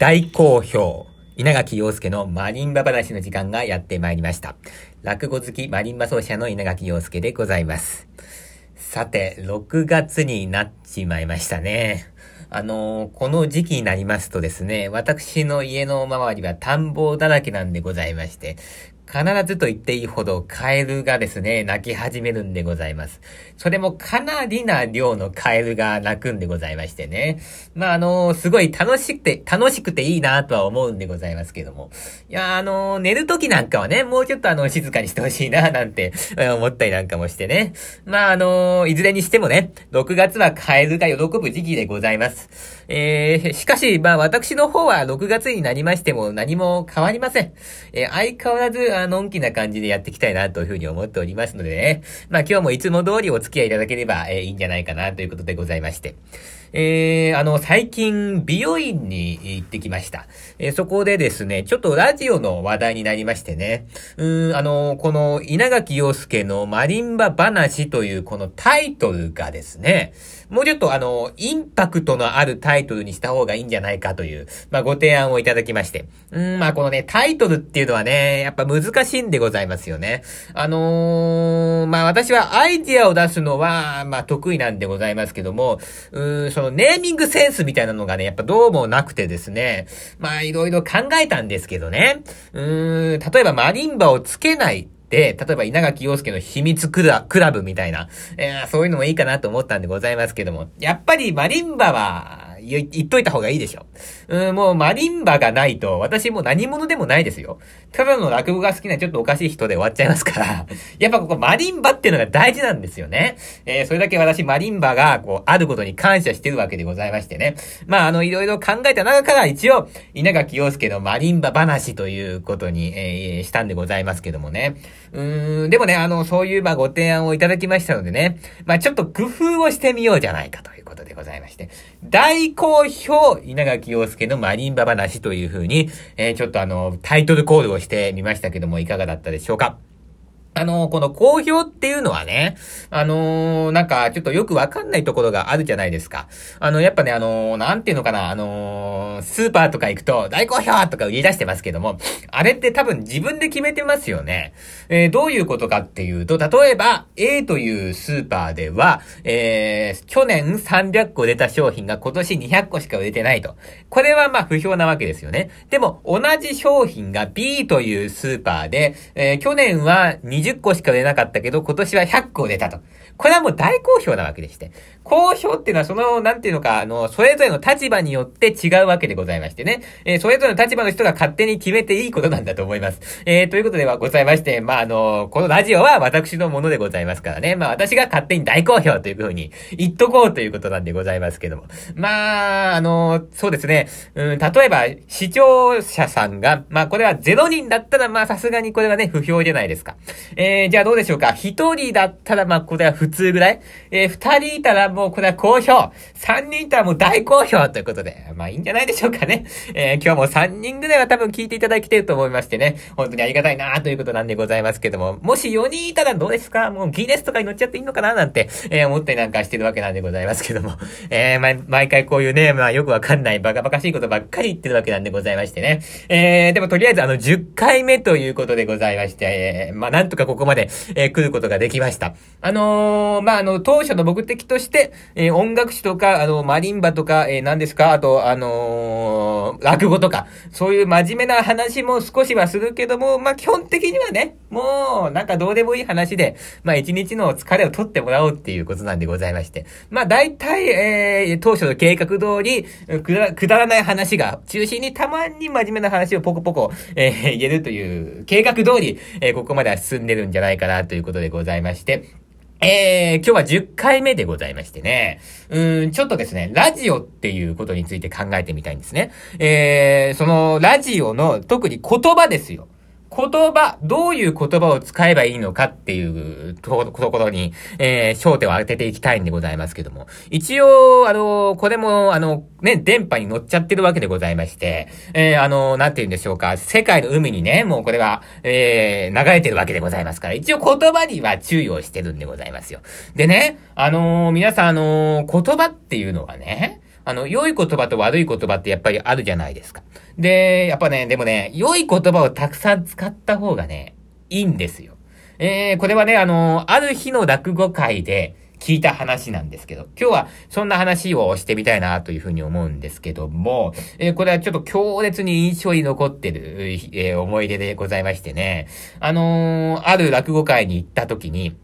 大好評。稲垣陽介のマリンバ話の時間がやってまいりました。落語好きマリンバ奏者の稲垣陽介でございます。さて、6月になっちまいましたね。あの、この時期になりますとですね、私の家の周りは田んぼだらけなんでございまして、必ずと言っていいほどカエルがですね、鳴き始めるんでございます。それもかなりな量のカエルが鳴くんでございましてね。まあ、あのー、すごい楽しくて、楽しくていいなとは思うんでございますけども。いや、あのー、寝る時なんかはね、もうちょっとあの、静かにしてほしいな、なんて思ったりなんかもしてね。まあ、あのー、いずれにしてもね、6月はカエルが喜ぶ時期でございます。えー、しかし、まあ、私の方は6月になりましても何も変わりません。えー、相変わらず、あのんきな感じでやっていきたいなというふうに思っておりますのでね。まあ今日もいつも通りお付き合いいただければ、えー、いいんじゃないかなということでございまして。えー、あの、最近、美容院に行ってきました。えー、そこでですね、ちょっとラジオの話題になりましてね、うん、あの、この稲垣陽介のマリンバ話というこのタイトルがですね、もうちょっとあの、インパクトのあるタイトルにした方がいいんじゃないかという、まあ、ご提案をいただきまして。うん、まあ、このね、タイトルっていうのはね、やっぱ難しいんでございますよね。あのー、まあ、私はアイディアを出すのは、まあ、得意なんでございますけども、うん、そのネーミングセンスみたいなのがね、やっぱどうもなくてですね、まあいろいろ考えたんですけどね、うーん、例えばマリンバをつけないで、例えば稲垣陽介の秘密クラクラブみたいな、えー、そういうのもいいかなと思ったんでございますけども、やっぱりマリンバは、言っといた方がいいでしょ。うん、もうマリンバがないと、私もう何者でもないですよ。ただの落語が好きなちょっとおかしい人で終わっちゃいますから、やっぱここマリンバっていうのが大事なんですよね。えー、それだけ私マリンバが、こう、あることに感謝してるわけでございましてね。まあ、あの、いろいろ考えた中から一応、稲垣陽介のマリンバ話ということに、えー、したんでございますけどもね。うーん、でもね、あの、そういう、まあ、ご提案をいただきましたのでね、まあ、ちょっと工夫をしてみようじゃないかということでございまして、大好評、稲垣陽介のマリンバ話というふうに、えー、ちょっとあの、タイトルコールをしてみましたけども、いかがだったでしょうか？あの、この好評っていうのはね、あの、なんかちょっとよくわかんないところがあるじゃないですか。あの、やっぱね、あのー、なんていうのかな、あの、スーパーとか行くと大好評とか売り出してますけども、あれって多分自分で決めてますよね。え、どういうことかっていうと、例えば A というスーパーでは、え、去年300個出た商品が今年200個しか売れてないと。これはまあ不評なわけですよね。でも、同じ商品が B というスーパーで、え、去年は2 20個しか売れなかったけど、今年は100個売れたと。これはもう大好評なわけでして。好評っていうのはその、なんていうのか、あの、それぞれの立場によって違うわけでございましてね。えー、それぞれの立場の人が勝手に決めていいことなんだと思います。えー、ということではございまして、まあ、あの、このラジオは私のものでございますからね。まあ、私が勝手に大好評というふうに言っとこうということなんでございますけども。まあ、あの、そうですね。うん、例えば、視聴者さんが、まあ、これは0人だったら、まあ、さすがにこれはね、不評じゃないですか。えー、じゃあどうでしょうか？1人だったら、まあ、これは普通ぐらい？えー、2人いたらもうこれは好評。3人いたらもう大好評ということで、まあいいんじゃないでしょうかね。えー、今日も3人ぐらいは多分聞いていただきてると思いましてね、本当にありがたいなということなんでございますけども、もし4人いたらどうですか？もうギネスとかに乗っちゃっていいのかな？なんて、えー、思ったりなんかしてるわけなんでございますけども、えー、毎毎回こういうね、まあよくわかんないバカバカしいことばっかり言ってるわけなんでございましてね。えー、でもとりあえずあの10回目ということでございまして、えー、まあなんとかここまで、えー、来ることができました。あのー、まああの、当初の目的として、えー、音楽史とか、あの、マリンバとか、えー、何ですか？あと、あのー、落語とか、そういう真面目な話も少しはするけども、まあ、基本的にはね、もう、なんかどうでもいい話で、まあ、一日の疲れを取ってもらおうっていうことなんでございまして。まあ、大体、えー、当初の計画通り、くだくだらない話が中心にたまに真面目な話をポコポコ、えー、言えるという計画通り、えー、ここまでは進んでるんじゃないかなということでございまして。えー、今日は10回目でございましてね。うん、ちょっとですね、ラジオっていうことについて考えてみたいんですね。えー、そのラジオの特に言葉ですよ。言葉、どういう言葉を使えばいいのかっていうところに、えー、焦点を当てていきたいんでございますけども。一応、あの、これも、あの、ね、電波に乗っちゃってるわけでございまして、えー、あの、なんて言うんでしょうか、世界の海にね、もうこれは、えー、流れてるわけでございますから、一応言葉には注意をしてるんでございますよ。でね、あの、皆さん、あの、言葉っていうのはね、あの、良い言葉と悪い言葉ってやっぱりあるじゃないですか。で、やっぱね、でもね、良い言葉をたくさん使った方がね、いいんですよ。えー、これはね、あの、ある日の落語会で、聞いた話なんですけど、今日はそんな話をしてみたいなというふうに思うんですけども、えー、これはちょっと強烈に印象に残ってる、えー、思い出でございましてね、あのー、ある落語会に行った時に、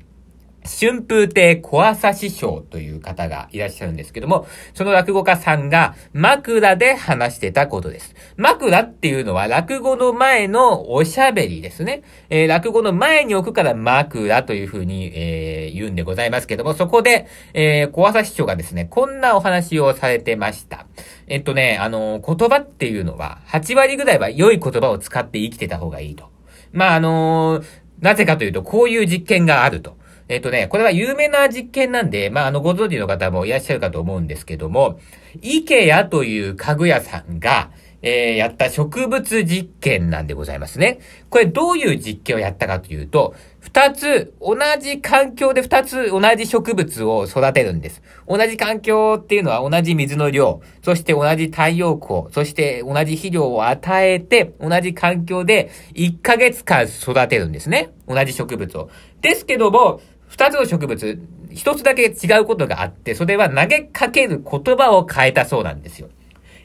春風亭小朝師匠という方がいらっしゃるんですけども、その落語家さんが枕で話してたことです。枕っていうのは落語の前のおしゃべりですね。えー、落語の前に置くから枕というふうに、えー、言うんでございますけども、そこで、えー、小朝師匠がですね、こんなお話をされてました。えっとね、あの言葉っていうのは、8割ぐらいは良い言葉を使って生きてた方がいいと。まあ、あのなぜかというと、こういう実験があると。えっ、とね、これは有名な実験なんで、まあ、あの、ご存知の方もいらっしゃるかと思うんですけども、イケアという家具屋さんが、えー、やった植物実験なんでございますね。これどういう実験をやったかというと、二つ、同じ環境で二つ同じ植物を育てるんです。同じ環境っていうのは同じ水の量、そして同じ太陽光、そして同じ肥料を与えて、同じ環境で1ヶ月間育てるんですね。同じ植物を。ですけども、二つの植物、一つだけ違うことがあって、それは投げかける言葉を変えたそうなんですよ。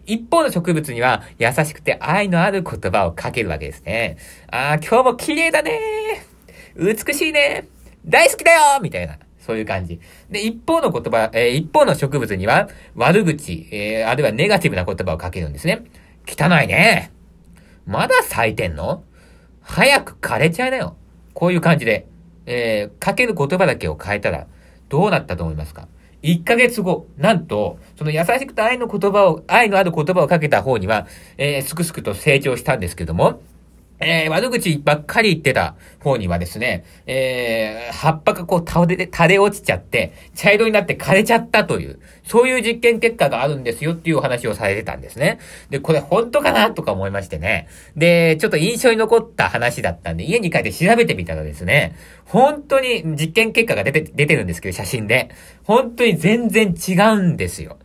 一方の植物には優しくて愛のある言葉をかけるわけですね。ああ、今日も綺麗だね美しいね大好きだよみたいな。そういう感じ。で、一方の言葉、えー、一方の植物には悪口、えー、あるいはネガティブな言葉をかけるんですね。汚いねまだ咲いてんの？早く枯れちゃいなよ。こういう感じで。えー、かける言葉だけを変えたら、どうなったと思いますか ?1 ヶ月後、なんと、その優しくて愛の言葉を、愛のある言葉をかけた方には、えー、すくすくと成長したんですけども、えー、悪口ばっかり言ってた方にはですね、えー、葉っぱがこう倒れて、垂れ落ちちゃって、茶色になって枯れちゃったという、そういう実験結果があるんですよっていうお話をされてたんですね。で、これ本当かなとか思いましてね。で、ちょっと印象に残った話だったんで、家に帰って調べてみたらですね、本当に実験結果が出て、出てるんですけど、写真で。本当に全然違うんですよ。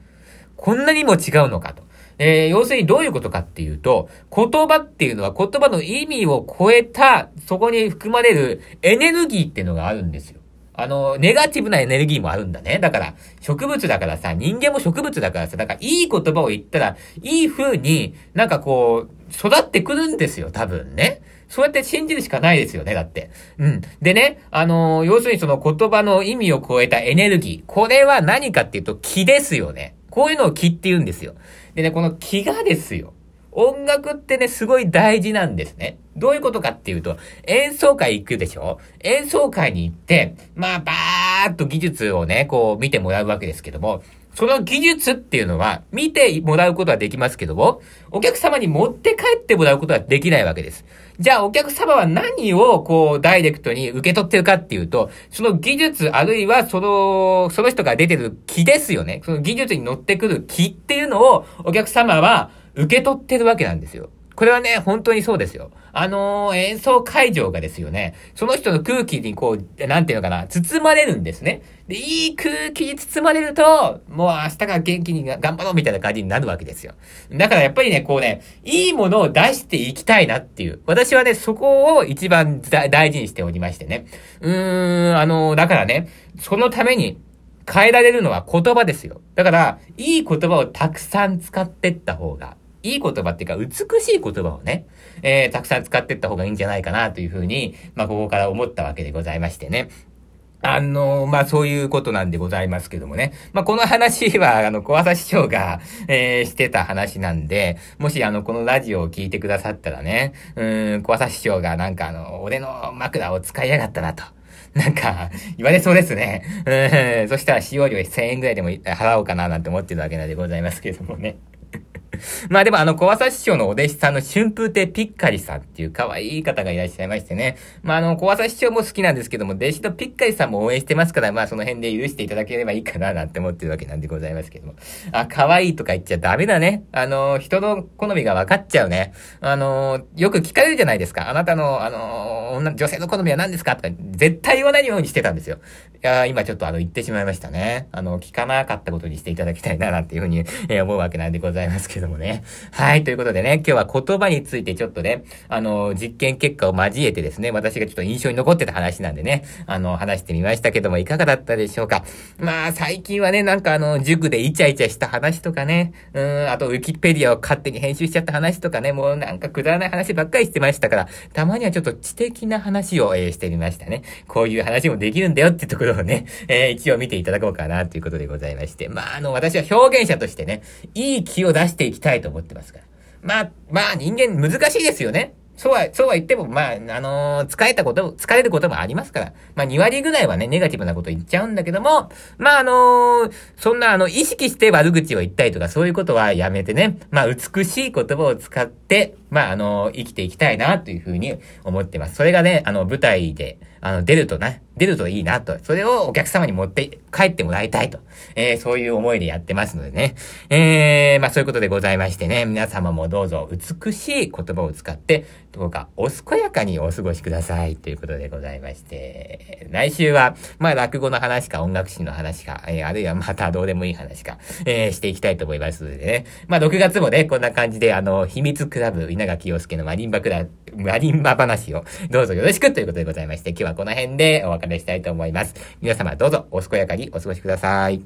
こんなにも違うのかと。えー、要するにどういうことかっていうと、言葉っていうのは言葉の意味を超えた、そこに含まれるエネルギーっていうのがあるんですよ。あの、ネガティブなエネルギーもあるんだね。だから、植物だからさ、人間も植物だからさ、だからいい言葉を言ったら、いい風になんかこう、育ってくるんですよ、多分ね。そうやって信じるしかないですよね、だって。うん。でね、あのー、要するにその言葉の意味を超えたエネルギー。これは何かっていうと気ですよね。こういうのを気って言うんですよ。でね、この気がですよ。音楽ってね、すごい大事なんですね。どういうことかっていうと、演奏会行くでしょ？演奏会に行って、まあ、ばーっと技術をね、こう見てもらうわけですけども、その技術っていうのは、見てもらうことはできますけども、お客様に持って帰ってもらうことはできないわけです。じゃあお客様は何をこうダイレクトに受け取ってるかっていうと、その技術あるいはその、その人が出てる気ですよね。その技術に乗ってくる気っていうのをお客様は受け取ってるわけなんですよ。これはね、本当にそうですよ。あのー、演奏会場がですよね、その人の空気にこう、なんていうのかな、包まれるんですね。で、いい空気に包まれると、もう明日から元気に頑張ろうみたいな感じになるわけですよ。だからやっぱりね、こうね、いいものを出していきたいなっていう。私はね、そこを一番大事にしておりましてね。うーん、あのー、だからね、そのために、変えられるのは言葉ですよ。だから、いい言葉をたくさん使ってった方がいい言葉っていうか、美しい言葉をね、えー、たくさん使っていった方がいいんじゃないかなというふうに、まあ、ここから思ったわけでございましてね。あの、まあ、そういうことなんでございますけどもね。まあ、この話は、あの、小朝師匠が、えー、してた話なんで、もし、あの、このラジオを聞いてくださったらね、うん、小朝師匠がなんかあの、俺の枕を使いやがったなと。なんか、言われそうですね。うん、そしたら使用料1000円ぐらいでも払おうかななんて思ってるわけなんでございますけどもね。まあでもあの、小朝師匠のお弟子さんの春風亭ピッカリさんっていう可愛い方がいらっしゃいましてね。まああの、小朝師匠も好きなんですけども、弟子のピッカリさんも応援してますから、まあその辺で許していただければいいかななんて思ってるわけなんでございますけども。あ、可愛いとか言っちゃダメだね。あの、人の好みが分かっちゃうね。あの、よく聞かれるじゃないですか。あなたの、あの、女、女性の好みは何ですかとか、絶対言わないようにしてたんですよ。いや今ちょっとあの、言ってしまいましたね。あの、聞かなかったことにしていただきたいな、なんていうふうに、え、思うわけなんでございますけどもね。はい、ということでね、今日は言葉についてちょっとね、あの、実験結果を交えてですね、私がちょっと印象に残ってた話なんでね、あの、話してみましたけども、いかがだったでしょうか。まあ、最近はね、なんかあの、塾でイチャイチャした話とかね、うん、あと、ウィキペディアを勝手に編集しちゃった話とかね、もうなんかくだらない話ばっかりしてましたから、たまにはちょっと知的な話を、えー、してみましたね。こういう話もできるんだよってところをね、えー、一応見ていただこうかなということでございまして。まあ、あの、私は表現者としてね、いい気を出していきたいと思ってますから。まあ、まあ、人間難しいですよね。そうは、そうは言っても、まあ、あのー、疲れたこと、疲れることもありますから。まあ、2割ぐらいはね、ネガティブなこと言っちゃうんだけども、まあ、あのー、そんな、あの、意識して悪口を言ったりとか、そういうことはやめてね、まあ、美しい言葉を使って、まあ、あの、生きていきたいな、というふうに思ってます。それがね、あの、舞台で、あの、出るとね、出るといいなと。それをお客様に持って帰ってもらいたいと。えー、そういう思いでやってますのでね。えー、まあそういうことでございましてね。皆様もどうぞ美しい言葉を使って、どうかお健やかにお過ごしください。ということでございまして。来週は、まあ落語の話か音楽史の話か、えー、あるいはまたどうでもいい話か、えー、していきたいと思いますのでね。まあ6月もね、こんな感じで、あの、秘密クラブ稲垣陽介のマリンバクラ、マリンバ話をどうぞよろしくということでございまして、今日はこの辺でお別れしたいと思います。皆様どうぞお健やかにお過ごしください。